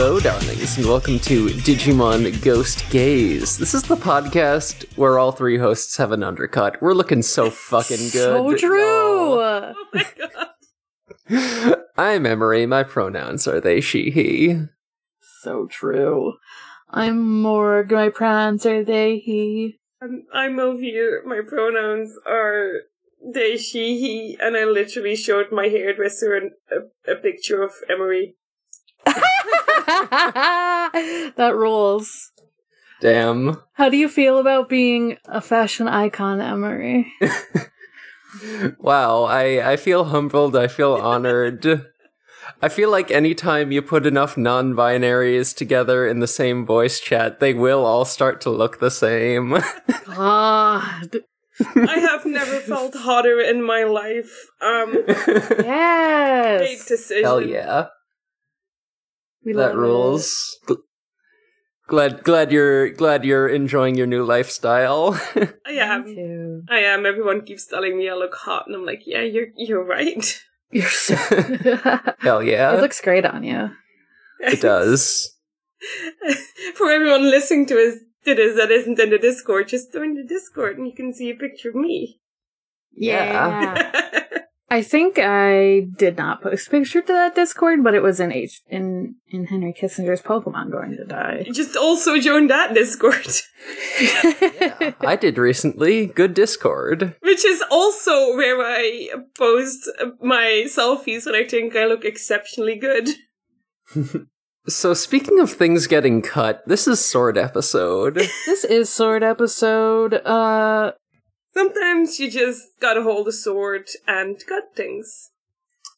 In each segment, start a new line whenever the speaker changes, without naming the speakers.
Hello, darlings, and welcome to Digimon Ghost Gaze. This is the podcast where all three hosts have an undercut. We're looking so fucking good.
So true.
Oh my god.
I'm Emery. My pronouns are they, she, he.
So true. I'm Morg. My pronouns are they, he.
I'm, I'm Elvire. My pronouns are they, she, he, and I literally showed my hairdresser an, a, a picture of Emery.
that rules.
Damn.
How do you feel about being a fashion icon, Emery?
Wow, I, I feel humbled. I feel honored. I feel like anytime you put enough non binaries together in the same voice chat, they will all start to look the same.
God.
I have never felt hotter in my life. Um, great
Yes.
decision.
Hell yeah.
We
that
love
rules. Gl- Glad, glad you're glad you're enjoying your new lifestyle.
I am.
Too.
I am. Everyone keeps telling me I look hot, and I'm like, yeah, you're you're right.
You're so.
Hell yeah, It
looks great on you.
it does.
For everyone listening to us to this that isn't in the Discord, just join the Discord and you can see a picture of me.
Yeah.
I think I did not post a picture to that Discord, but it was in H in in Henry Kissinger's Pokemon going to die.
just also joined that Discord, Yeah,
I did recently. Good Discord.
which is also where I post my selfies when I think I look exceptionally good.
So speaking of things getting cut, this is Sword episode.
this is Sword episode. Uh,
Sometimes you just gotta hold a sword and cut things.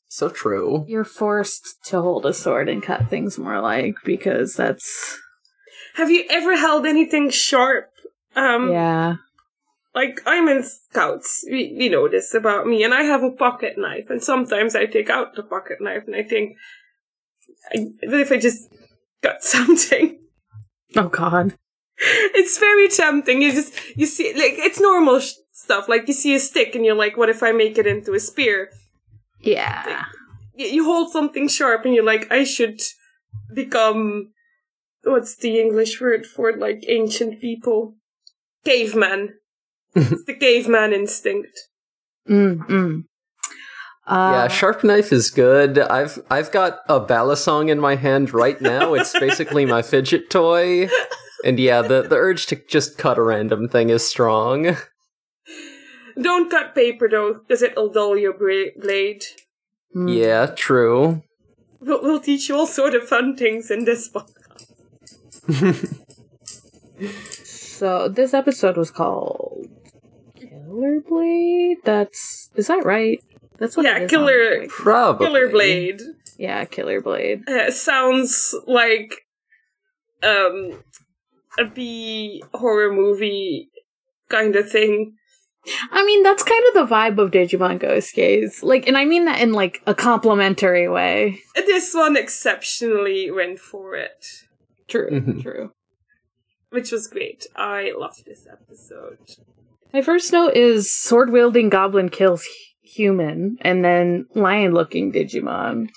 so true.
you're forced to hold a sword and cut things more like because that's
Have you ever held anything sharp? Um,
yeah.
like I'm in scouts. We, we know this about me, and I have a pocket knife, and sometimes I take out the pocket knife and I think, I, what if I just got something?
Oh God.
it's very tempting. You just you see like it's normal sh- stuff. Like you see a stick and you're like, what if I make it into a spear?
Yeah.
Y- You hold something sharp and you're like, I should become what's the English word for? Like ancient people, caveman. it's the caveman instinct.
Mm. mm. Uh,
yeah, sharp knife is good. I've I've got a balisong in my hand right now. It's basically my fidget toy. And yeah, the, the urge to just cut a random thing is strong.
Don't cut paper though, because it'll dull your bra- blade.
mm.
Yeah, true.
We'll, we'll teach you all sort of fun things in this podcast.
So this episode was called Killer Blade. That's is that right? That's what.
Yeah,
it is
Killer-
Probably.
Killer Blade
Yeah, Killer Blade.
uh, sounds like um a B horror movie kind of thing.
I mean, that's kind of the vibe of Digimon Ghost Gaze. Like, and I mean that in like a complimentary way.
This one exceptionally went for it,
True,
Mhm.
true.
which was great. I loved this episode.
My first note is sword wielding goblin kills human, and then lion looking Digimon.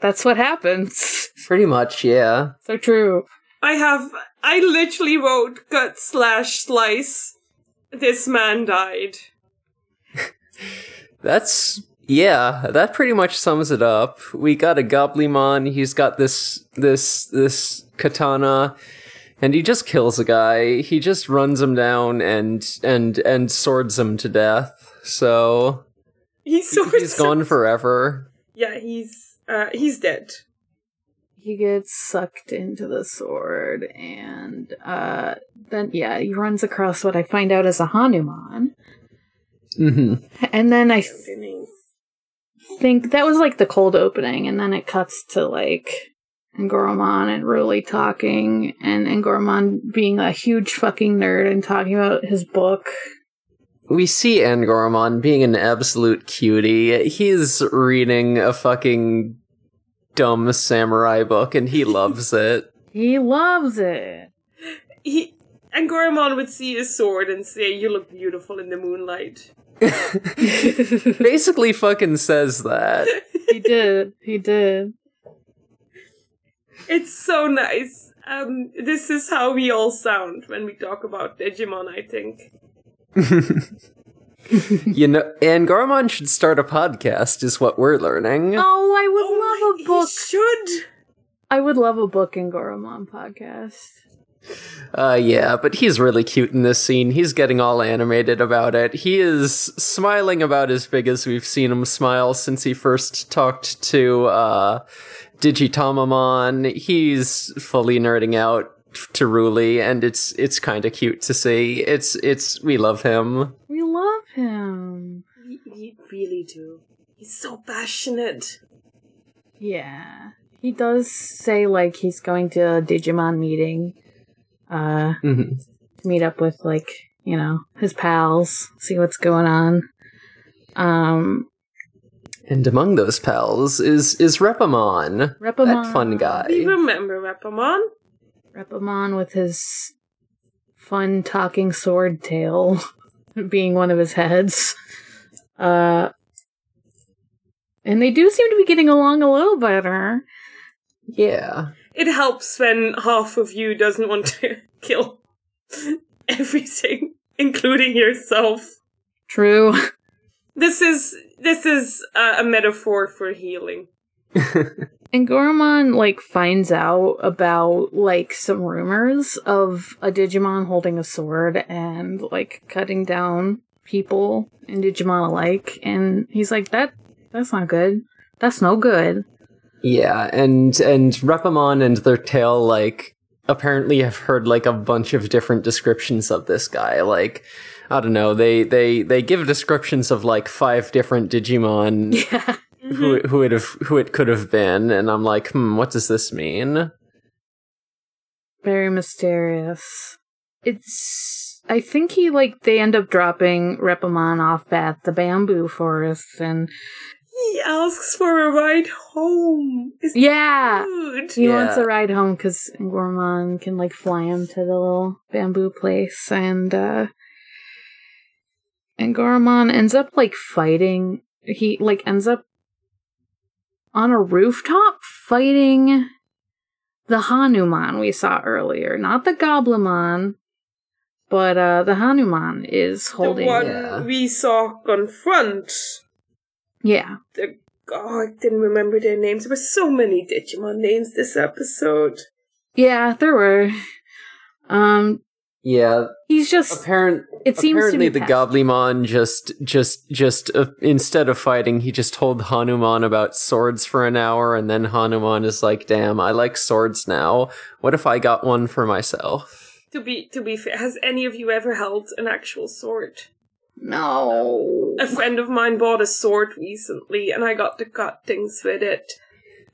That's what happens.
Pretty much, yeah.
so true.
I have I literally wrote cut slash slice. This man died.
That's yeah, that pretty much sums it up. We got a Goblimon, he's got this this this katana and he just kills a guy. He just runs him down and and and swords him to death. So
He's
he's gone forever.
Yeah, he's uh he's dead.
He gets sucked into the sword, and uh, then yeah, he runs across what I find out is a Hanuman,
Mhm.
and then I th- think that was like the cold opening, and then it cuts to like Angoramon and Ruli talking, and Angoramon being a huge fucking nerd and talking about his book.
We see Angoramon being an absolute cutie. He's reading a fucking dumb samurai book and he loves it.
He loves it.
He and Goramon would see his sword and say, "You look beautiful in the moonlight."
Basically fucking says that.
he did. He did.
It's so nice. Um, this is how we all sound when we talk about Digimon, I think.
you know, Angoramon should start a podcast, is what we're learning.
Oh, I would
Oh
love a book.
He should.
I would love a book Angoramon podcast.
Uh, yeah, but he's really cute in this scene. He's getting all animated about it. He is smiling about as big as we've seen him smile since he first talked to, uh, Digitamamon. He's fully nerding out to Ruli, and it's, it's kinda cute to see. It's, it's, we love him.
We love him.
We, we really do. He's so passionate.
Yeah. He does say like he's going to a Digimon meeting. Uh
Mhm.
to meet up with like, you know, his pals, see what's going on. Um
And among those pals is, is Repamon.
Repamon.
That fun guy.
We remember Repamon.
Repamon with his fun talking sword tail being one of his heads. Uh and they do seem to be getting along a little better.
Yeah.
It helps when half of you doesn't want to kill everything, including yourself.
True.
This is this is uh, a metaphor for healing.
Angoramon like finds out about like some rumors of a Digimon holding a sword and like cutting down people and Digimon alike, and he's like, "That that's not good. That's no good."
Yeah, and and Repamon and their tail like apparently have heard like a bunch of different descriptions of this guy. Like I don't know, they they they give descriptions of like five different Digimon
Yeah.
Who who it have who it could have been, and I'm like, hmm, what does this mean?
Very mysterious. It's. I think he like they end up dropping Repamon off at the bamboo forest, and
He asks for a ride home. Is
yeah,
good.
He
Yeah.
wants a ride home because Gormon can like fly him to the little bamboo place, and uh and Gormon ends up like fighting. He like ends up on a rooftop fighting the Hanuman we saw earlier, not the Goblimon, but uh the Hanuman is holding.
the one
Yeah.
we saw confront.
Yeah,
The oh, I didn't remember their names. There were so many Digimon names this episode.
yeah, there were. Um,
Yeah,
he's just.
apparent.
It seems to
apparently
be
the
past-
Goblimon just just just uh, instead of fighting, he just told Hanuman about swords for an hour, and then Hanuman is like, "Damn, I like swords now. What if I got one for myself?"
To be to be fair, has any of you ever held an actual sword?
No.
A friend of mine bought a sword recently, and I got to cut things with it.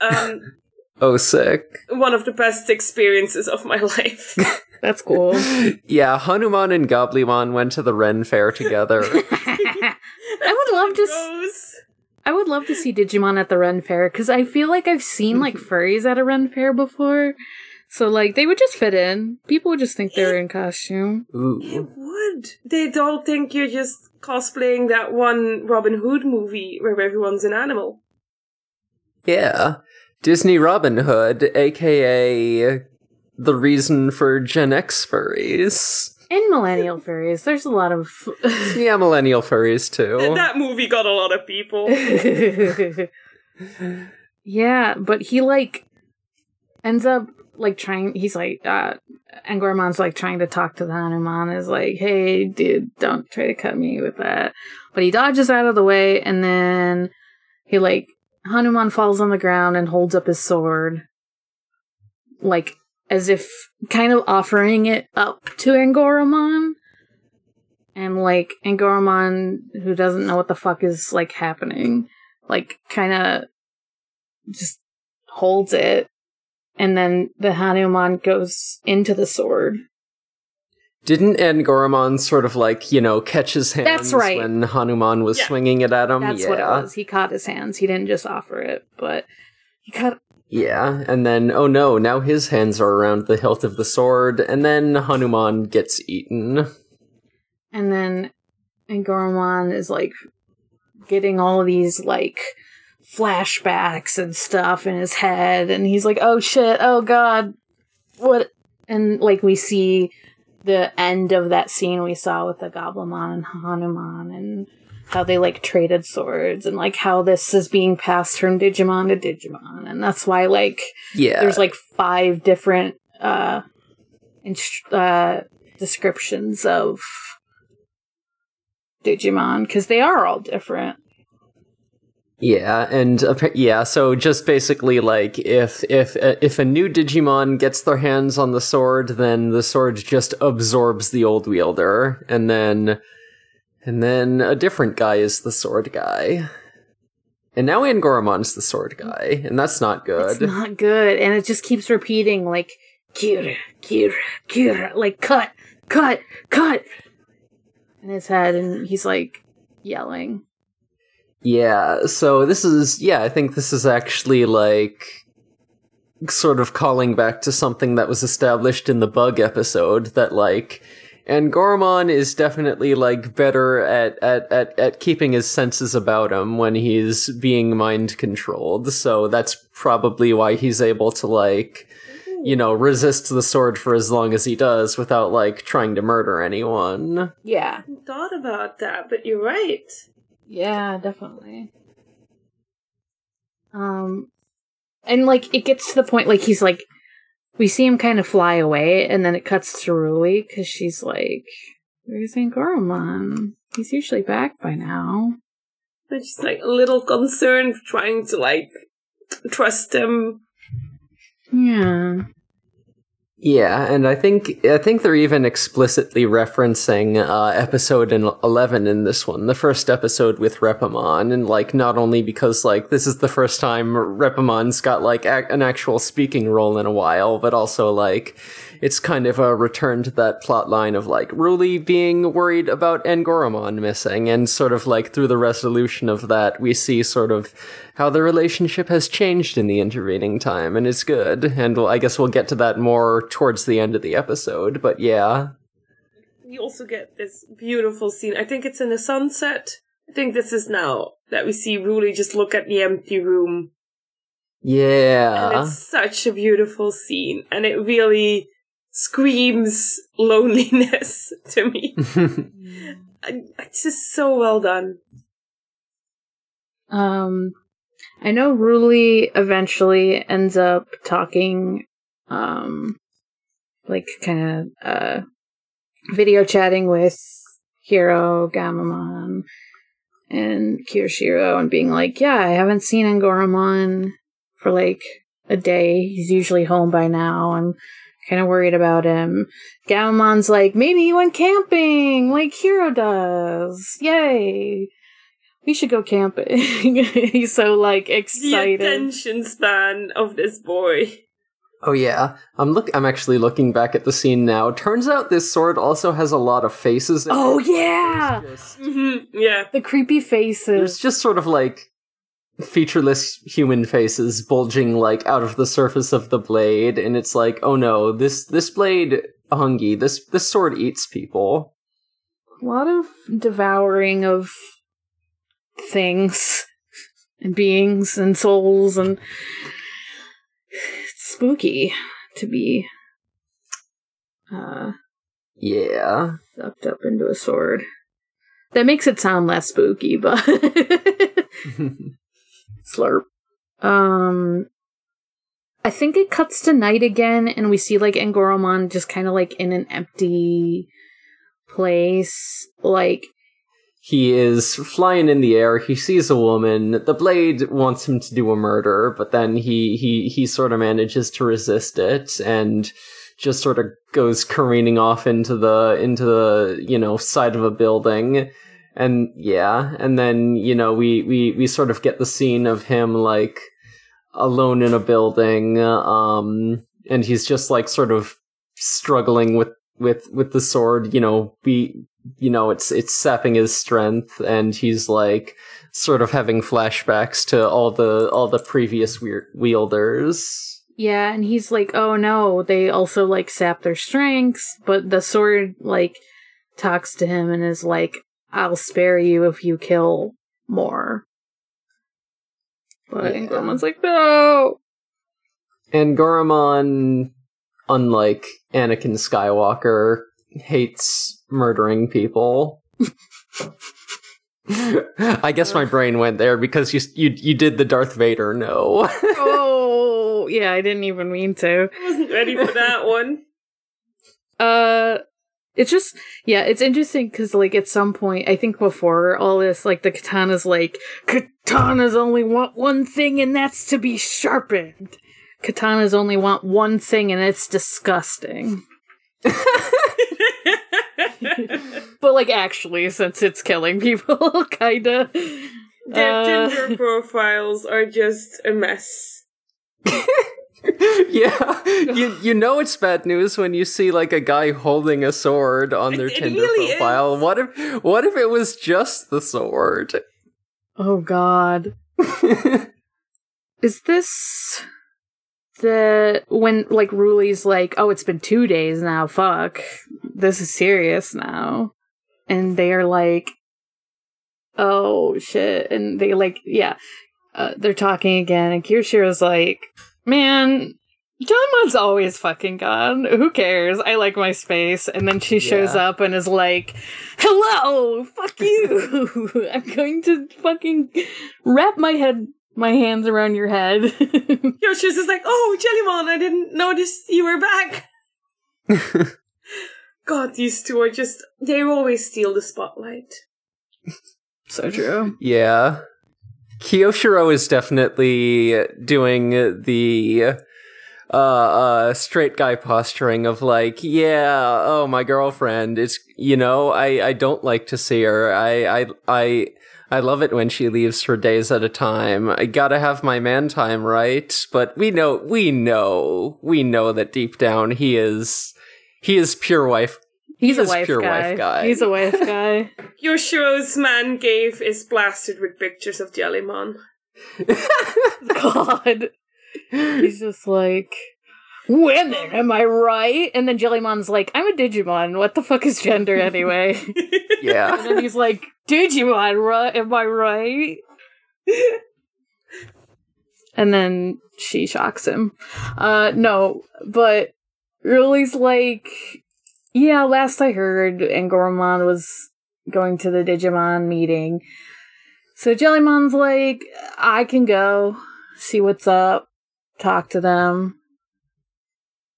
Um,
Oh, sick.
one of the best experiences of my life.
That's cool.
Yeah, Hanuman and Goblimon went to the Ren Fair together.
I would love to. s-
Goes.
I would love to see Digimon at the Ren Fair because I feel like I've seen like furries at a Ren Fair before. So like they would just fit in. People would just think they were in costume.
It
Ooh.
would. They don't think you're just cosplaying that one Robin Hood movie where everyone's an animal.
Yeah. Disney Robin Hood, aka the reason for Gen X furries.
And millennial furries. There's a lot of.
Yeah, millennial furries too.
That movie got a lot of people.
yeah, but he like ends up like trying. He's like, uh, Angoramon's like trying to talk to the Hanuman. Is like, hey, dude, don't try to cut me with that. But he dodges out of the way, and then he like Hanuman falls on the ground and holds up his sword, like as if kind of offering it up to Angoramon. And like Angoramon, who doesn't know what the fuck is like happening, like kind of just holds it, and then the Hanuman goes into the sword.
Didn't Angoramon sort of like, you know, catch his hands
That's right.
when Hanuman was
Yeah.
swinging it at him?
That's
yeah.
what it was. He caught his hands. He didn't just offer it, but he caught.
Yeah, and then, oh no, now his hands are around the hilt of the sword, and then Hanuman gets eaten.
And then Angoramon is like getting all these like flashbacks and stuff in his head and he's like oh shit oh god what and like we see the end of that scene we saw with the Goblimon and Hanuman and how they like traded swords and like how this is being passed from Digimon to Digimon and that's why like
Yeah.
there's like five different uh, inst- uh descriptions of Digimon because they are all different.
Yeah, and appa- yeah, so just basically like if if uh, if a new Digimon gets their hands on the sword, then the sword just absorbs the old wielder, and then and then a different guy is the sword guy. And now Angoramon's the sword guy, and that's not good.
It's not good, and it just keeps repeating like Kira, Kira, Kira, like cut, cut, cut in his head, and he's like yelling.
Yeah, so this is yeah, I think this is actually like sort of calling back to something that was established in the bug episode that like Angoramon is definitely like better at, at, at, at keeping his senses about him when he's being mind controlled. So that's probably why he's able to like you know, resist the sword for as long as he does without like trying to murder anyone.
Yeah,
I thought about that, but you're right.
yeah, definitely. Um, and like it gets to the point like he's like, we see him kind of fly away, and then it cuts to Ruli because she's like, "Where's Angoramon? He's usually back by now."
I'm like a little concerned, trying to like trust him.
Yeah.
Yeah, and I think I think they're even explicitly referencing uh, episode eleven in this one, the first episode with Repamon, and like not only because like this is the first time Repamon's got like ac- an actual speaking role in a while, but also like it's kind of uh, a return to that plot line of like Ruli being worried about Angoramon missing, and sort of like through the resolution of that, we see sort of how the relationship has changed in the intervening time, and it's good. And we'll, I guess we'll get to that more towards the end of the episode. But yeah,
We also get this beautiful scene. I think it's in the sunset. I think this is now that we see Ruli just look at the empty room.
Yeah.
And it's such a beautiful scene. And it really screams loneliness to me. It's just so well done.
Um, I know Ruli eventually ends up talking, um, like kind of uh, video chatting with Hiro, Gammamon, and Kiyoshiro, and being like, "Yeah, I haven't seen Angoramon for like a day. He's usually home by now. I'm kind of worried about him." Gammamon's like, "Maybe he went camping, like Hiro does. Yay!" we should go camping. He's so like excited.
The
excited.
attention span of this boy.
oh yeah. I'm look. I'm actually looking back at the scene now. Turns out this sword also has a lot of faces. in
Oh
it.
yeah,
It's just-
hmm Yeah.
the creepy faces.
There's just sort of like featureless human faces bulging like out of the surface of the blade, and it's like, oh no, this this blade, Hungy, this this sword eats people.
A lot of devouring of things and beings and souls and it's spooky to be uh
Yeah.
sucked up into a sword. That makes it sound less spooky, but slurp. Um, I think it cuts to night again, and we see like Angoramon just kind of like in an empty place. Like,
he is flying in the air. He sees a woman. The blade wants him to do a murder, but then he he he sort of manages to resist it and just sort of goes careening off into the into the you know side of a building. And yeah, and then you know we we we sort of get the scene of him like alone in a building, um, and he's just like sort of struggling with with with the sword. You know, be you know it's it's sapping his strength and he's like sort of having flashbacks to all the all the previous weird wielders
yeah, and he's like, oh no, they also like sap their strengths, but the sword like talks to him and is like, I'll spare you if you kill more. But
Yeah.
Angoramon's like, no.
Angoramon, unlike Anakin Skywalker, hates murdering people. I guess my brain went there because you you you did the Darth Vader no.
oh, yeah, I didn't even mean to.
I wasn't ready for that one.
Uh, it's just yeah, it's interesting because like at some point, I think before all this, like the katana's like katanas only want one thing, and that's to be sharpened. Katanas only want one thing, and it's disgusting. But like actually, since it's killing people, kinda.
Their
Uh,
Tinder profiles are just a mess.
yeah, you you know it's bad news when you see like a guy holding a sword on their
It
Tinder
really
profile.
is.
What if what if it was just the sword?
oh God. Is this the when like Ruli's like, oh, it's been two days now. Fuck, this is serious now, and they are like, oh shit, and they like, yeah, uh, they're talking again, and Kiyoshiro's like, man. Jellymon's always fucking gone. Who cares? I like my space. And then she shows
Yeah.
up and is like, hello, fuck you. I'm going to fucking wrap my head, my hands around your head.
Yoshi's just like, oh, Jellymon, I didn't notice you were back. God, these two are just, they always steal the spotlight.
so true.
Yeah. Kiyoshiro is definitely doing the uh uh straight guy posturing of like, yeah, oh my girlfriend. It's you know, I I don't like to see her. I I I I love it when she leaves for days at a time. I gotta have my man time, right? But we know we know we know that deep down he is he is pure wife
He's
He
a
is
wife
pure
guy.
wife guy.
He's a wife guy.
Yoshiro's man cave is blasted with pictures of Jellymon.
God. He's just like, women, am I right? And then Jellymon's like, I'm a Digimon. What the fuck is gender anyway? Yeah. And
Yeah.
then he's like, Digimon, right? Am I right? And then she shocks him. Uh, no, but Ruli's like, yeah, last I heard, Angoromon was going to the Digimon meeting. So Jellymon's like, I can go, see what's up, talk to them,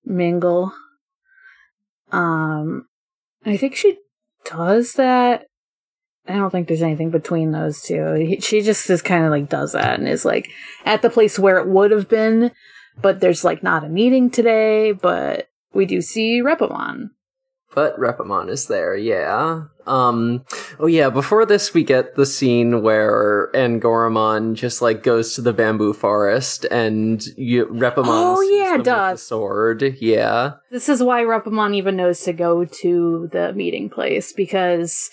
mingle. Um, I think she does that. I don't think there's anything between those two. She just is kind of like does that and is like at the place where it would have been, but there's like not a meeting today, but we do see Repamon.
But Repamon is there, yeah. Um, oh yeah, before this we get the scene where Angoramon just like goes to the bamboo forest and you, Repamon
Oh, yeah,
does. with the sword, yeah.
This is why Repamon even knows to go to the meeting place because,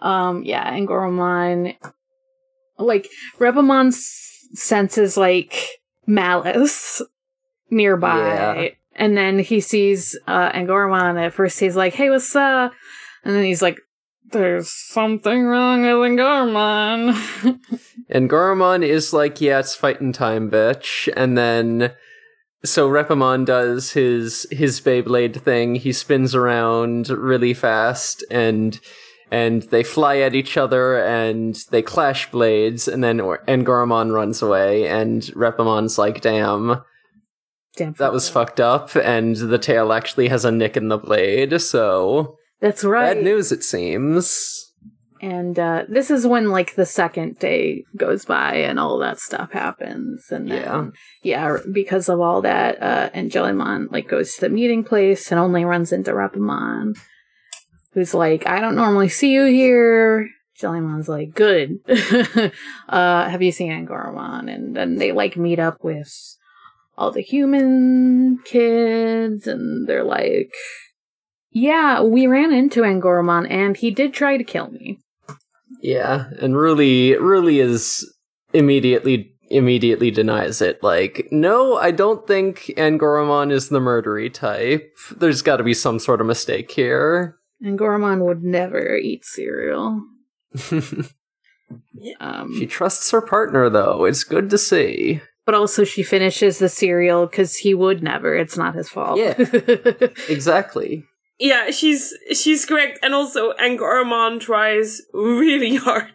um, yeah, Angoramon like, Repamon senses, like, malice nearby.
Yeah.
And then he sees, uh. At first he's like, hey, what's up? And then he's like, there's something wrong with
Angoramon. Angoramon is like, yeah, it's fighting time, bitch. And then, so Repamon does his, his Beyblade thing. He spins around really fast and, and they fly at each other and they clash blades and then, Angoramon runs away and Repamon's like, damn, That was fucked up. And the tail actually has a nick in the blade. So
That's right.
bad news, it seems.
And uh, this is when like the second day goes by and all that stuff happens. And then,
Yeah.
yeah, because of all that, uh, and Jellymon like goes to the meeting place and only runs into Repamon, who's like, "I don't normally see you here." Jellymon's like, "Good. uh, have you seen Angoramon?" And then they like meet up with all the human kids, and they're like. Yeah, we ran into Angoramon and he did try to kill me.
Yeah, and Ruli Ruli is immediately immediately denies it. Like, no, I don't think Angoramon is the murdery type. There's got to be some sort of mistake here.
Angoramon would never eat cereal. Um,
She trusts her partner, though. It's good to see.
But also, she finishes the cereal because he would never. It's not his fault.
Yeah. Exactly.
Yeah, she's she's correct, and also Angoramon tries really hard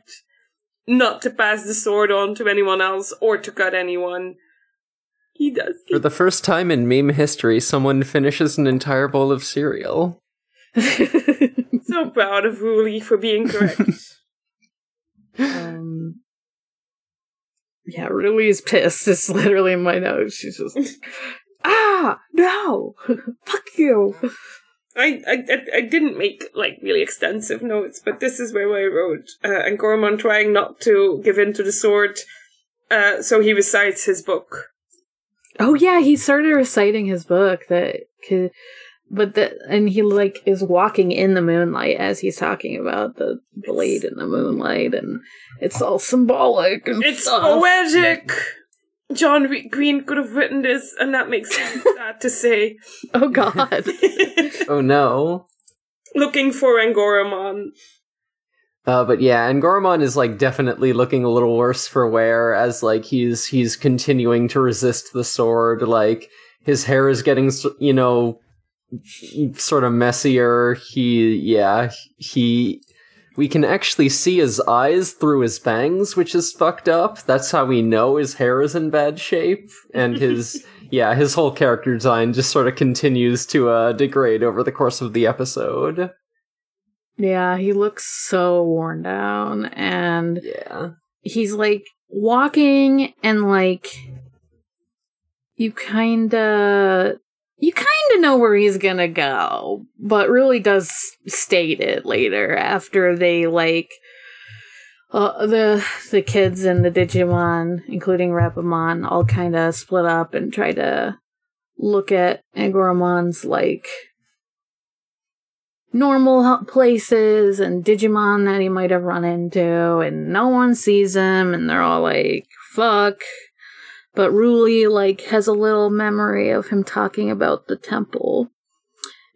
not to pass the sword on to anyone else or to cut anyone. He does.
For the first time in meme history, someone finishes an entire bowl of cereal.
so proud of Ruli for being correct.
Oh, yeah, Rui's pissed. It's literally in my notes. She's just ah, no, fuck you.
I, I I- I didn't make like really extensive notes, but this is where I wrote uh, Angoramon trying not to give in to the sword, uh, so he recites his book.
Oh yeah, he started reciting his book that could, but that and he like is walking in the moonlight as he's talking about the blade in the moonlight, and it's all symbolic and
It's
stuff.
poetic. John Re- Green could have written this, and that makes me sad to say.
Oh god.
Oh no.
Looking for Angoramon.
Uh, but yeah, Angoramon is like definitely looking a little worse for wear as like he's he's continuing to resist the sword. Like his hair is getting s- you know sort of messier. He yeah he we can actually see his eyes through his bangs, which is fucked up. That's how we know his hair is in bad shape, and his yeah his whole character design just sort of continues to uh, degrade over the course of the episode.
yeah, he looks so worn down, and
Yeah.
he's like walking and like you kinda you kinda know where he's gonna go but really does state it later after they like uh, the the kids and the digimon including Repamon all kind of split up and try to look at Angoramon's like normal places and Digimon that he might have run into, and no one sees him, and they're all like, fuck. But Ruli, like, has a little memory of him talking about the temple.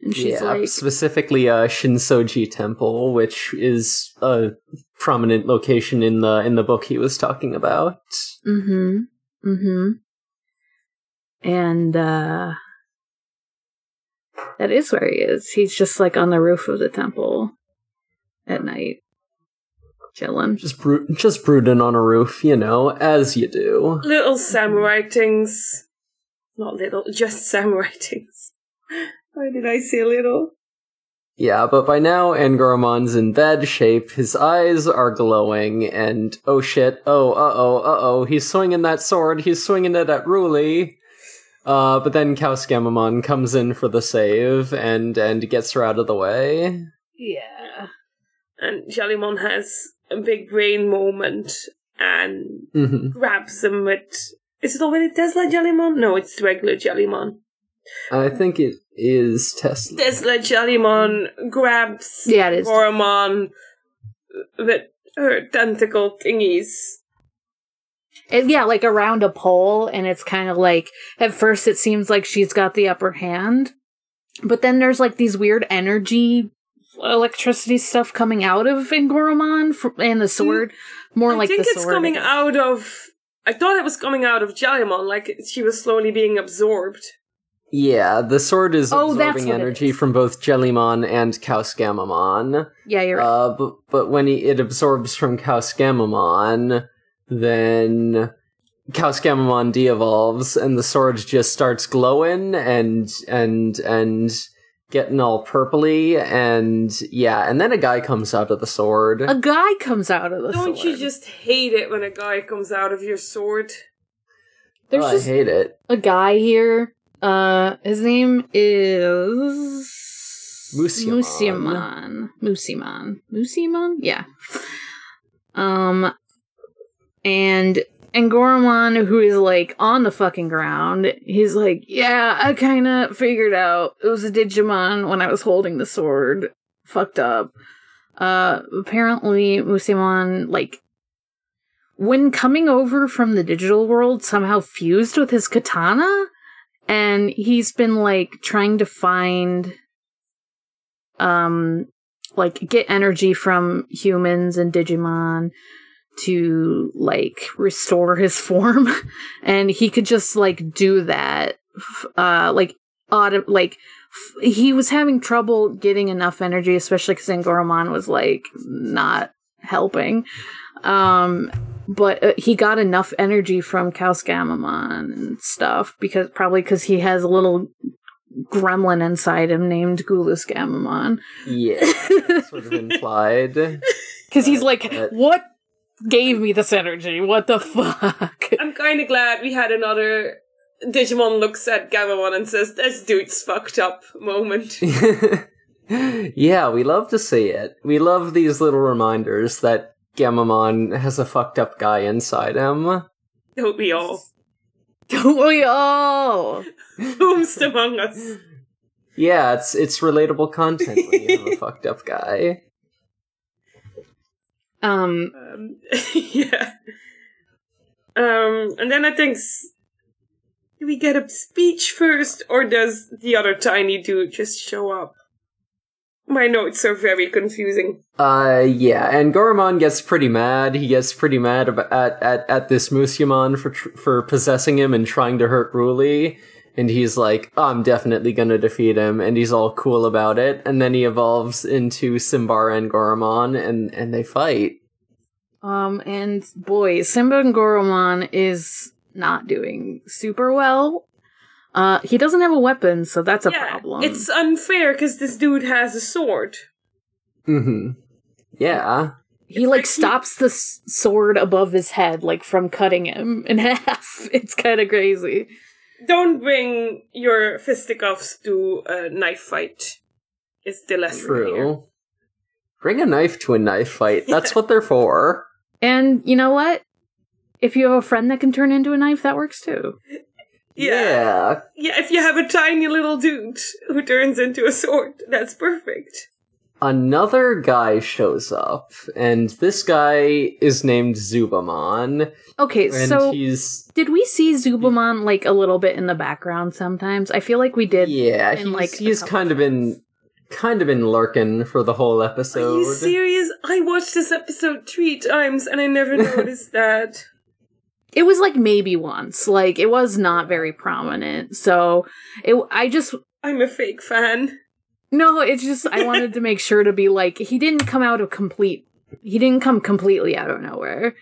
And she's
yeah,
like,
specifically uh, Shinsoji Temple, which is a prominent location in the in the book he was talking about.
mm hmm, mm hmm. And, uh, that is where he is. He's just like on the roof of the temple at night, chilling.
Just bro- just brooding on a roof, you know, as you do.
Little samurai things. Not little, just samurai things. Why did I say little?
Yeah, but by now Angoramon's in bad shape. His eyes are glowing, and oh shit, oh uh oh, uh oh, he's swinging that sword. He's swinging it at Ruli. Uh, but then Kausgammamon comes in for the save and and gets her out of the way.
Yeah.
And Jellymon has a big brain moment and
hmm
grabs him with. Is it already Tesla Jellymon? No, it's regular Jellymon.
I think it is Tesla.
Tesla Jellymon grabs
Yeah, it is.
Goramon with her tentacle thingies.
It- yeah, like around a pole, and it's kind of like at first it seems like she's got the upper hand, but then there's like these weird energy, electricity stuff coming out of Angoramon and the sword, more like.
I
like
think
the
it's
sword.
coming out of. I thought it was coming out of Jellymon, like she was slowly being absorbed.
Yeah, the sword is
Oh, that's
absorbing
what
energy
is.
from both Jellymon and Kausgammamon.
Yeah, you're right.
Uh, but, but when he, it absorbs from Kausgammamon, then Kausgammamon de-evolves and the sword just starts glowing and, and, and getting all purpley and, yeah, and then a guy comes out of the sword.
a guy comes out of the sword.
Don't you just hate it when a guy comes out of your sword?
There's
Oh, I
just
hate it.
a guy here. Uh, his name is
Musyamon.
Musyamon. Musyamon. Musyamon? Yeah. Um, and Angoramon, who is like on the fucking ground, he's like, "Yeah, I kind of figured out it was a Digimon when I was holding the sword. Fucked up." Uh, apparently, Musyamon like when coming over from the digital world somehow fused with his katana and he's been like trying to find um like get energy from humans and digimon to like restore his form and he could just like do that uh like auto like f- he was having trouble getting enough energy especially because Angoramon was like not helping um but uh, he got enough energy from Kausgammamon and stuff because probably because he has a little gremlin inside him named Gulusgammamon.
Yeah, sort of implied.
Because he's like,
But-
what gave me this energy? What the fuck?
I'm kind of glad we had another Digimon looks at Gammamon and says, "This dude's fucked up." Moment.
yeah, we love to see it. We love these little reminders that Gammamon has a fucked up guy inside him.
Don't we all?
Don't we all?
Whomst among us?
Yeah, it's it's relatable content when you have a fucked up guy.
Um,
Um, yeah. Um, and then I think, do we get a speech first, or does the other tiny dude just show up? My notes are very confusing.
Uh, yeah, Angoramon gets pretty mad. He gets pretty mad at, at, at this Musyamon for, tr- for possessing him and trying to hurt Ruli. And he's like, I'm definitely gonna defeat him, and he's all cool about it. And then he evolves into Simbara and Goromon, and, and they fight.
um, and boy, Simba and Goromon is not doing super well. Uh, he doesn't have a weapon, so that's a
yeah,
problem.
it's unfair because this dude has a sword.
Mm-hmm. Yeah.
he like stops the s- sword above his head, like from cutting him in half. It's kind of crazy.
Don't bring your fisticuffs to a knife fight. Is the lesson here.
True. Bring a knife to a knife fight. That's what they're for.
And you know what? If you have a friend that can turn into a knife, that works too.
Yeah. Yeah, if you have a tiny little dude who turns into a sword, that's perfect.
Another guy shows up, and this guy is named Zubamon,
Okay, so
he's
did we see Zubamon like a little bit in the background sometimes? I feel like we did.
yeah,
in,
he's,
like,
he's kind of been kind of been lurking for the whole episode.
Are you serious? I watched this episode three times and I never noticed that.
It was like maybe once. Like it was not very prominent. So it I just
I'm a fake fan.
No, it's just I wanted to make sure to be like he didn't come out of complete he didn't come completely out of nowhere.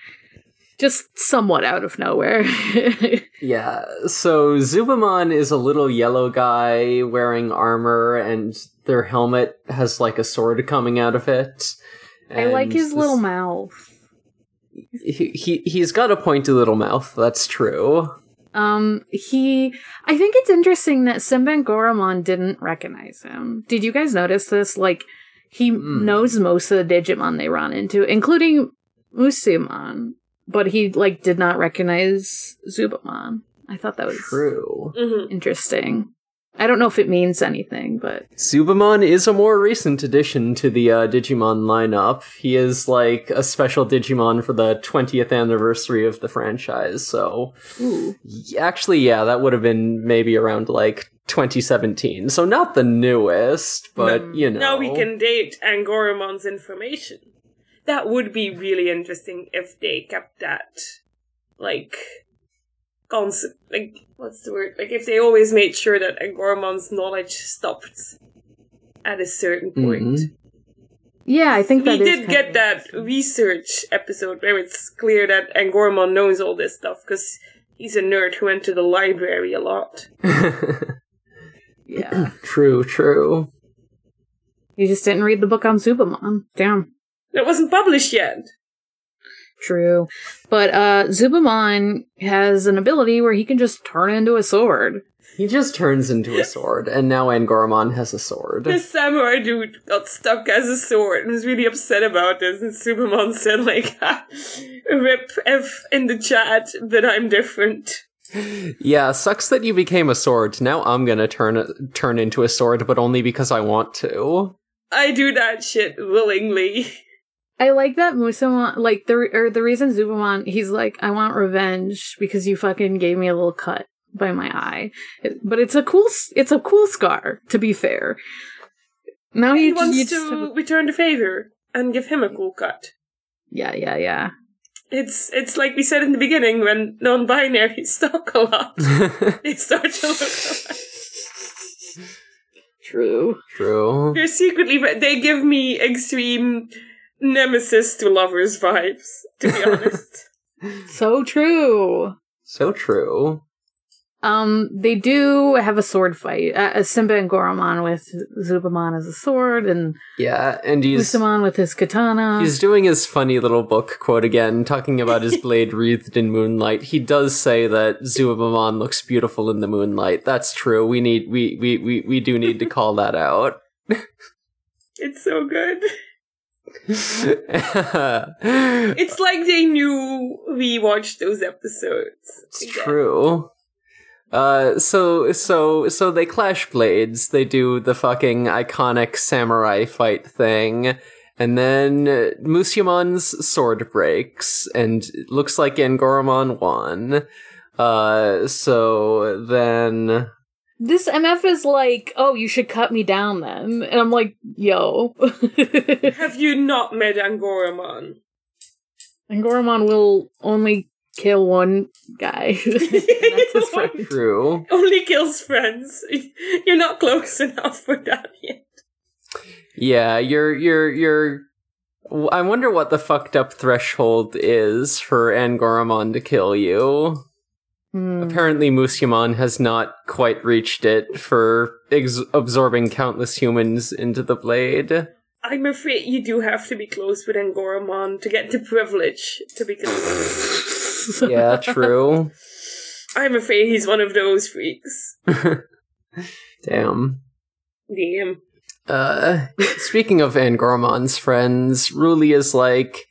Just somewhat out of nowhere.
Yeah, so Zubamon is a little yellow guy wearing armor, and their helmet has like a sword coming out of it.
I like his
this-
little mouth.
He, he he's got a pointy little mouth. That's true.
Um, he. I think it's interesting that Simba and Goramon didn't recognize him. Did you guys notice this? Like, he
Hmm.
knows most of the Digimon they run into, including Musyamon, but he like did not recognize Zubamon. I thought that was
True.
hmm
interesting. I don't know if it means anything, but
Zubamon is a more recent addition to the uh, Digimon lineup. He is like a special Digimon for the 20th anniversary of the franchise. So,
ooh,
actually, yeah, that would have been maybe around like 2017. So, not the newest, but
Hmm.
you know.
Now we can date Angoramon's information. That would be really interesting if they kept that, like, concept. Like, what's the word? Like, if they always made sure that Angoramon's knowledge stopped at a certain point.
Mhm.
yeah, I think
we
that is
did get that research episode where it's clear that Angoromon knows all this stuff because he's a nerd who went to the library a lot.
Yeah,
true, true.
you just didn't read the book on Zubamon. Damn.
It wasn't published yet.
True. But uh Zubamon has an ability where he can just turn into a sword.
He just turns into a sword, and now Angoramon has a sword.
This samurai dude got stuck as a sword and was really upset about this. And Superman said, like, rip F in the chat, that I'm different.
Yeah, sucks that you became a sword. Now I'm gonna turn turn into a sword, but only because I want to.
I do that shit willingly.
I like that Musyamon like the or the reason Zubamon he's like I want revenge because you fucking gave me a little cut by my eye. It- but it's a cool it's a cool scar to be fair. Now
He
you just,
wants
you
to
have
return the favor and give him a cool cut.
Yeah, yeah, yeah.
It's it's like we said in the beginning when non-binaries talk a lot. they start to look alike.
True.
True.
They're secretly they give me extreme nemesis to lovers vibes. To be honest,
So true.
So true.
Um, they do have a sword fight. Uh, Simba and Goromon with Zubamon as a sword, and
Yeah, and he's
Musyamon with his katana.
he's doing his funny little book quote again, talking about his blade wreathed in moonlight. He does say that Zubamon looks beautiful in the moonlight. That's true. We need we we we, we do need to call that out.
it's so good.
It's
It's like they knew we watched those episodes. again.
true. Uh, so so so they clash blades. They do the fucking iconic samurai fight thing, and then uh, Musyamon's sword breaks, and looks like Angoramon won. Uh, so then
this MF is like, oh, you should cut me down then, and I'm like, yo.
Have you not met Angoramon?
and Goromon will only kill one guy. That's his friend.
true.
Only kills friends. You're not close enough for that yet.
Yeah, you're you're you're. I wonder what the fucked up threshold is for Angoramon to kill you.
Hmm.
Apparently, Musyamon has not quite reached it for ex- absorbing countless humans into the blade.
I'm afraid you do have to be close with Angoramon to get the privilege to be close.
Yeah, true.
I'm afraid he's one of those freaks.
Damn.
Damn.
Uh, speaking of Angoramon's friends, Ruli is like,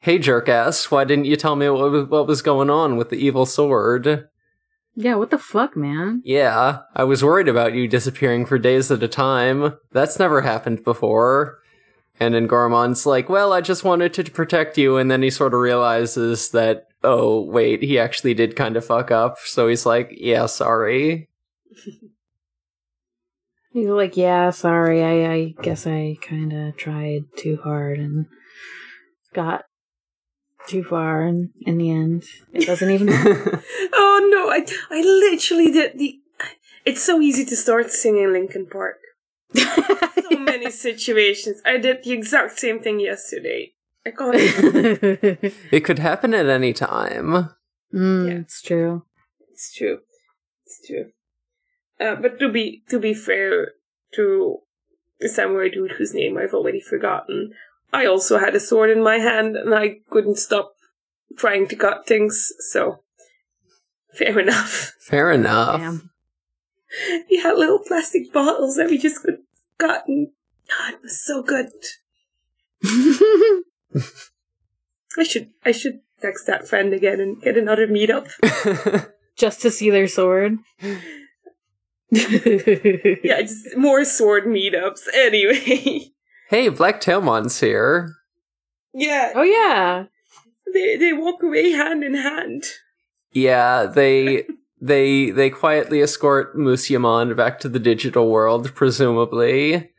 "Hey, jerkass, why didn't you tell me what was, what was going on with the evil sword?"
yeah, what the fuck, man?
Yeah, I was worried about you disappearing for days at a time. That's never happened before. And then Goromon's like, well, I just wanted to protect you, and then he sort of realizes that, oh, wait, he actually did kind of fuck up, so he's like, yeah, sorry.
He's like, yeah, sorry, I, I guess I kind of tried too hard and got too far, and in the end, it doesn't even.
Oh no, I I literally did the. It's so easy to start singing Linkin Park. So many situations. I did the exact same thing yesterday. I can't.
it could happen at any time.
mm,
Yeah.
It's true.
It's true. It's true. Uh, but to be to be fair to the samurai dude whose name I've already forgotten, I also had a sword in my hand and I couldn't stop trying to cut things. So fair enough.
Fair enough.
Damn.
We had little plastic bottles that we just could cut and God, it was so good. I should I should text that friend again and get another meetup.
Just to see their sword.
yeah, just more sword meetups. Anyway.
Hey, Black Tailmon's here.
yeah.
Oh yeah.
They they walk away hand in hand.
Yeah, they they they quietly escort Musyamon back to the digital world, presumably.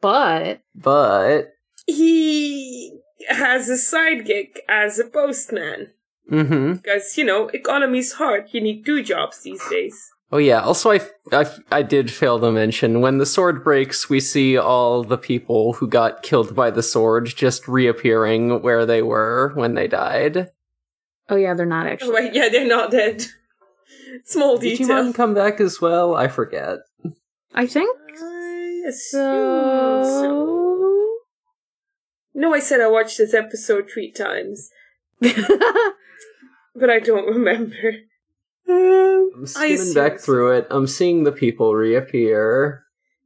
But
But
He has a sidekick as a postman.
mm-hmm.
Because, you know, economy's hard. You need two jobs these days.
Oh yeah. Also, I, I I did fail to mention when the sword breaks, we see all the people who got killed by the sword just reappearing where they were when they died.
oh yeah, they're not
Oh,
actually.
wait, yeah, they're not dead. Small
Did
detail.
Digimon come back as well? I forget.
I think
I assume so.
so.
No, I said I watched this episode three times, but I don't remember.
I'm
I
skimming back through it. I'm seeing the people reappear.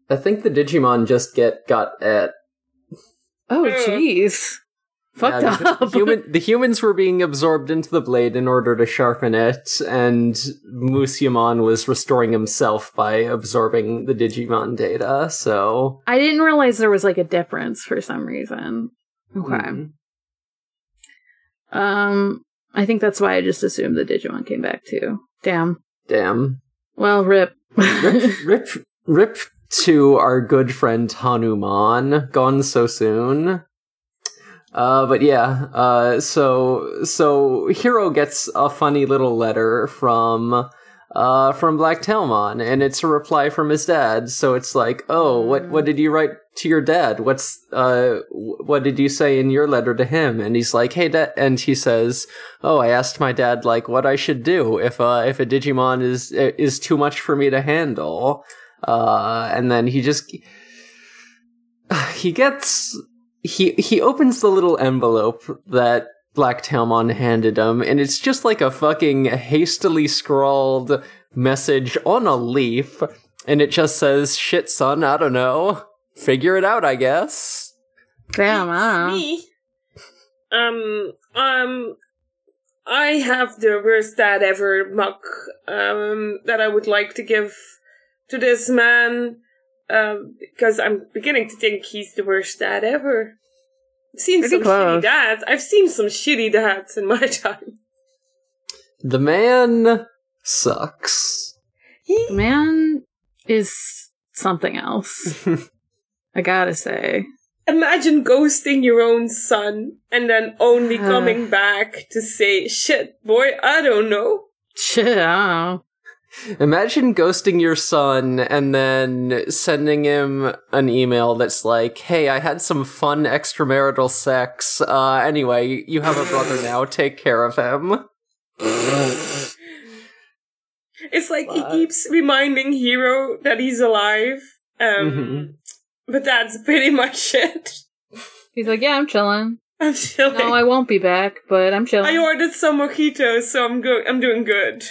I think the Digimon just get got at.
oh jeez. Fucked
Yeah, the,
up.
human, the humans were being absorbed into the blade in order to sharpen it, and Musyamon was restoring himself by absorbing the Digimon data. So,
I didn't realize there was like a difference for some reason. Okay.
mm,
Um, I think that's why I just assumed the Digimon came back too. Damn.
damn.
Well, rip.
Rip, rip, rip to our good friend Hanumon, gone so soon. Uh, but yeah, uh, so so Hiro gets a funny little letter from uh, from Black Tailmon, and it's a reply from his dad. So it's like, oh, what what did you write to your dad? What's uh, what did you say in your letter to him? And he's like, hey, dad, and he says, oh, I asked my dad like what I should do if uh, if a Digimon is is too much for me to handle. Uh, and then he just he gets he he opens the little envelope that Black Tailmon handed him, and it's just like a fucking hastily scrawled message on a leaf, and it just says, "Shit, son, I don't know. Figure it out, I guess."
Damn, I don't know.
Me? Um, um, I have the worst dad ever muck, um, that I would like to give to this man, um, because I'm beginning to think he's the worst dad ever. I've seen
Pretty
some
close.
shitty dads. I've seen some shitty dads in my time.
The man sucks.
The man is something else. I gotta say.
Imagine ghosting your own son and then only
Uh.
coming back to say, shit, boy, I don't know.
Shit, I don't know.
Imagine ghosting your son and then sending him an email that's like, "Hey, I had some fun extramarital sex. Uh, anyway, you have a brother now. Take care of him."
It's like he keeps reminding Hiro that he's alive. Um,
Mhm.
But that's pretty much it.
He's like, yeah, I'm chilling.
I'm chilling.
No, I won't be back, but I'm chilling.
I ordered some mojitos, so I'm good. I'm doing good.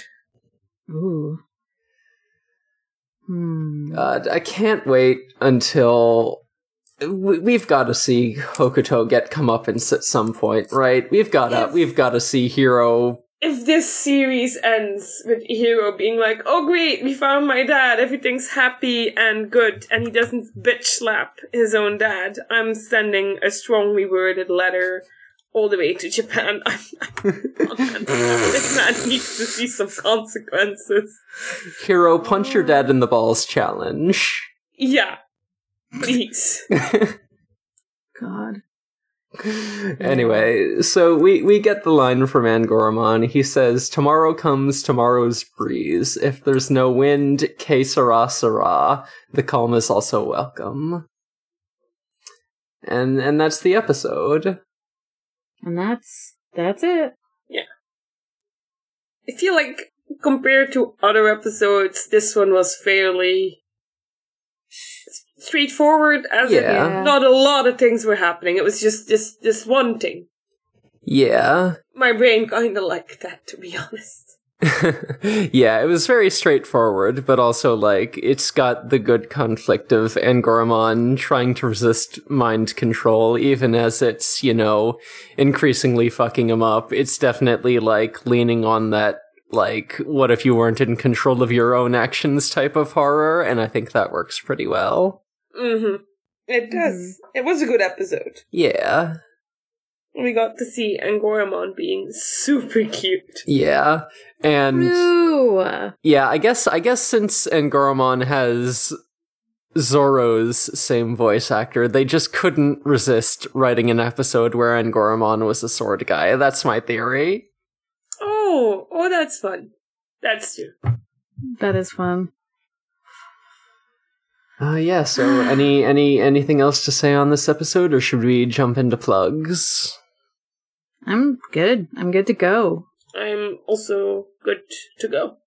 Ooh. Hmm.
God, I can't wait until we- we've got to see Hokuto get comeuppance at some point, right? We've got to
Yes.
we've got to see Hiro.
If this series ends with Hiro being like, "Oh great, we found my dad. Everything's happy and good," and he doesn't bitch slap his own dad, I'm sending a strongly worded letter all the way to Japan. I'm, I'm this man needs to see some consequences.
Hiro punch your dad in the balls challenge.
Yeah, please.
God.
anyway, so we, we get the line from Angoramon. He says, Tomorrow comes tomorrow's breeze. If there's no wind, que sera sera. The calm is also welcome. And and that's the episode.
And that's that's it. Yeah.
I feel like compared to other episodes, this one was fairly s- straightforward. As
Yeah.
not a lot of things were happening. It was just this this one thing.
Yeah.
My brain kind of liked that, to be honest.
yeah, it was very straightforward, but also like it's got the good conflict of Angoramon trying to resist mind control, even as it's, you know, increasingly fucking him up. It's definitely like leaning on that like what if you weren't in control of your own actions type of horror, and I think that works pretty well.
Mm-hmm. It does. It was a good episode.
Yeah.
We got to see Angoramon being super cute.
Yeah. And
Ooh.
Yeah, I guess I guess since Angoramon has Zoro's same voice actor, they just couldn't resist writing an episode where Angoramon was a sword guy. That's my theory.
Oh, oh, that's fun. That's true.
That is fun.
Uh yeah, so any any anything else to say on this episode or should we jump into plugs?
I'm good. I'm good to go.
I'm also good to go.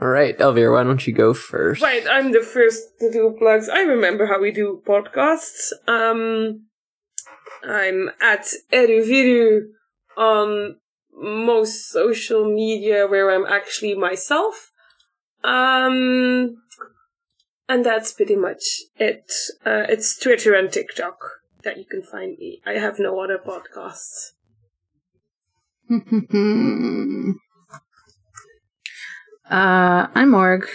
All right, Elvira, why don't you go first?
Right, I'm the first to do plugs. I remember how we do podcasts. Um, I'm at Eruviru on most social media where I'm actually myself. Um, and that's pretty much it. Uh, it's Twitter and TikTok that you can find me. I have no other podcasts.
uh, I'm Morg.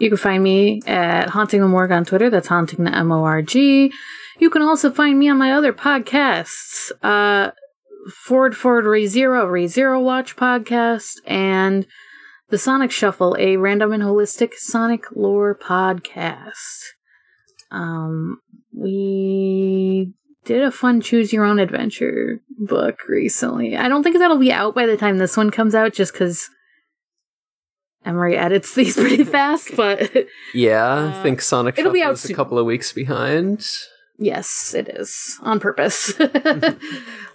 You can find me at Haunting the Morg on Twitter. That's Haunting the M O R G. You can also find me on my other podcasts, uh, Forward Forward Re Zero Re Zero Watch podcast and the Sonic Shuffle, a random and holistic Sonic lore podcast. Um, we did a fun choose your own adventure book recently. I don't think that'll be out by the time this one comes out, just because Emery edits these pretty fast. But
Yeah,
Uh,
I think Sonic
it'll be out
is a couple of weeks behind.
yes, it is on purpose.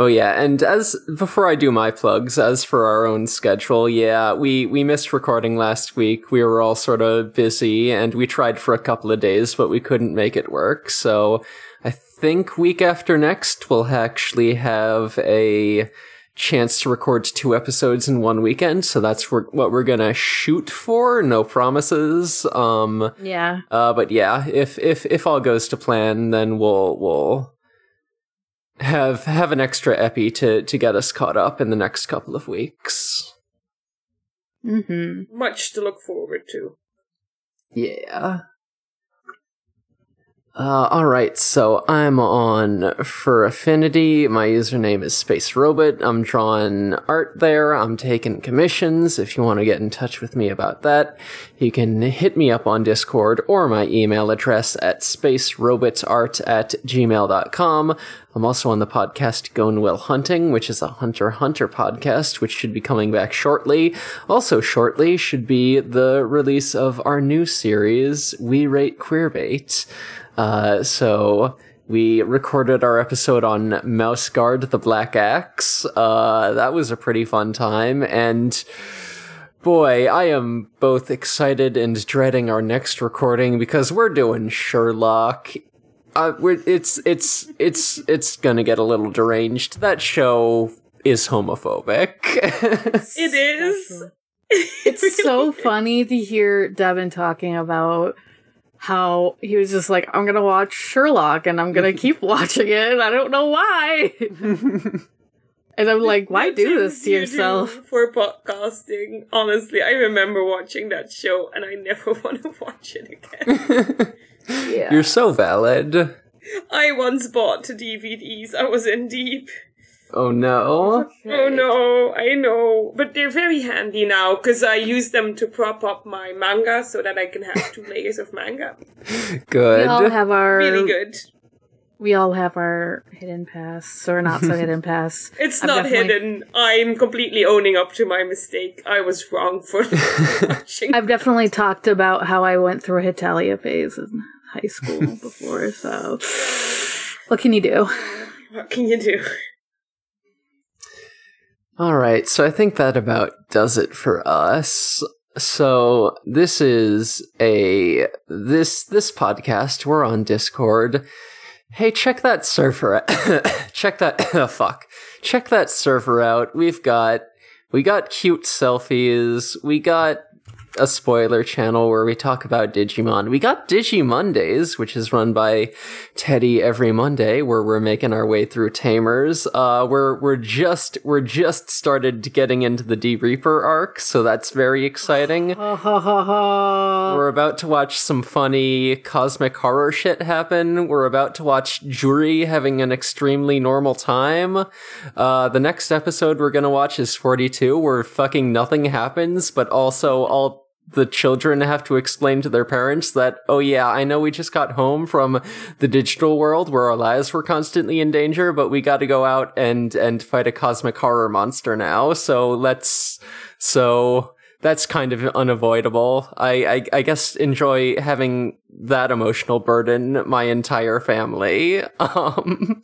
Oh yeah, and as before I do my plugs, as for our own schedule, yeah, we we missed recording last week. We were all sort of busy and we tried for a couple of days, but we couldn't make it work. So I think week after next we'll actually have a chance to record two episodes in one weekend. So that's what we're gonna shoot for. No promises. Um,
yeah,
uh, but yeah, if if if all goes to plan, then we'll we'll have have an extra epi to to get us caught up in the next couple of weeks.
Mm hmm
Much to look forward to.
Yeah. Uh, all right, so I'm on for Affinity. My username is Space Robot. I'm drawing art there. I'm taking commissions. If you want to get in touch with me about that, you can hit me up on Discord or my email address at spacerobotsart at gmail.com. I'm also on the podcast Gone Will Hunting, which is a Hunter Hunter podcast, which should be coming back shortly. Also, shortly should be the release of our new series, We Rate Queerbait. Uh, so we recorded our episode on Mouse Guard the Black Axe. Uh, that was a pretty fun time, and boy, I am both excited and dreading our next recording because we're doing Sherlock. Uh, we're, it's it's it's it's gonna get a little deranged. That show is homophobic.
It is.
It's so funny to hear Devin talking about how he was just like, I'm gonna watch Sherlock and I'm gonna keep watching it. I don't know why. and I'm like, why do this to yourself?
do for podcasting. Honestly, I remember watching that show and I never want to watch it again.
Yeah.
You're so valid.
I once bought the DVDs. I was in deep.
Oh no.
Oh no, I know. But they're very handy now because I use them to prop up my manga so that I can have two layers of manga.
Good.
We all have our
Really good.
we all have our hidden pass or not so hidden pass.
It's
I've
not
definitely-
hidden. I'm completely owning up to my mistake. I was wrong for watching.
I've definitely talked about how I went through a Hetalia phase in high school before, so what can you do?
What can you do?
All right, so I think that about does it for us. So this is a this this podcast. We're on Discord. Hey, check that server. check that. oh, fuck. Check that server out. We've got we got cute selfies. We got a spoiler channel where we talk about Digimon. We got Digi Mondays, which is run by Teddy every Monday, where we're making our way through Tamers. Uh, we're we're just we're just started getting into the D Reaper arc, so that's very exciting. We're about to watch some funny cosmic horror shit happen. We're about to watch Juri having an extremely normal time. Uh, the next episode we're gonna watch is 42, where fucking nothing happens, but also all the children have to explain to their parents that, oh yeah, I know we just got home from the digital world where our lives were constantly in danger, but we gotta go out and, and fight a cosmic horror monster now. So let's, so that's kind of unavoidable. I, I, I guess enjoy having that emotional burden my entire family. Um,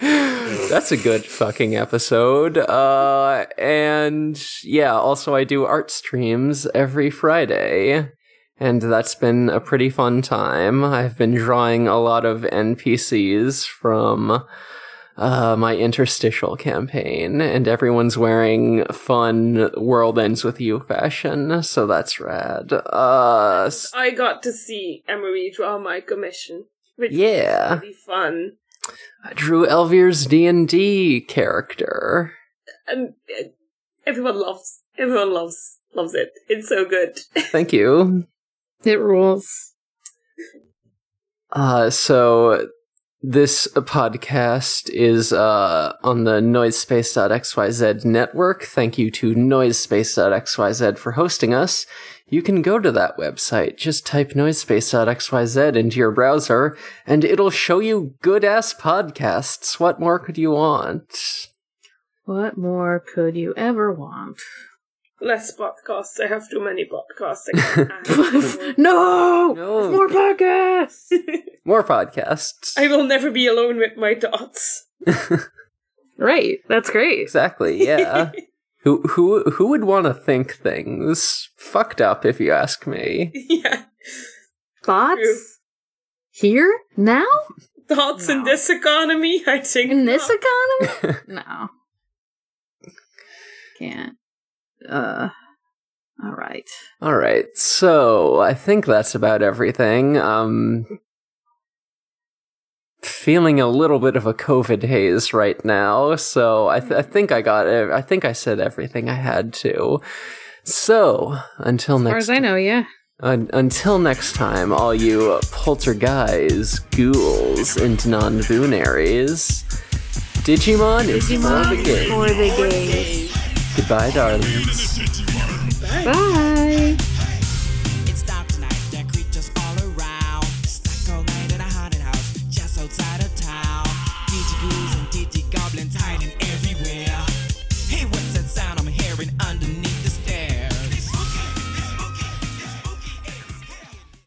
that's a good fucking episode. Uh, and yeah, also I do art streams every Friday. And that's been a pretty fun time. I've been drawing a lot of NPCs from uh, my interstitial campaign, and everyone's wearing fun World Ends With You fashion, so that's rad. Uh,
I got to see Emery draw my commission, which
Yeah.
was really fun.
I drew Elvir's D&D character.
And uh, everyone loves, everyone loves, loves it. It's so good.
Thank you.
It rules.
Uh, so this podcast is uh, on the Noisespace.xyz network. Thank you to Noisespace.xyz for hosting us. You can go to that website. Just type Noisespace.xyz into your browser, and it'll show you good ass podcasts. What more could you want?
What more could you ever want?
Less podcasts. I have too many podcasts. I can't
no!
No.
More podcasts!
More podcasts.
I will never be alone with my thoughts.
right, that's great.
exactly, yeah. Who who who would want to think things fucked up if you ask me?
yeah.
Thoughts?
True.
Here? Now?
Thoughts in this economy? I think
In this economy? no. Can't. Uh. All right.
All right, so I think that's about everything. Um, feeling a little bit of a COVID haze right now, so I, th- I mm-hmm. think I got it. I think I said everything I had to. So until
As far
next,
as I know, yeah.
un- until next time, all you poltergeists, ghouls, and non-boonaries, Digimon, is for the game.
for the gays.
Goodbye, darlings.
Bye.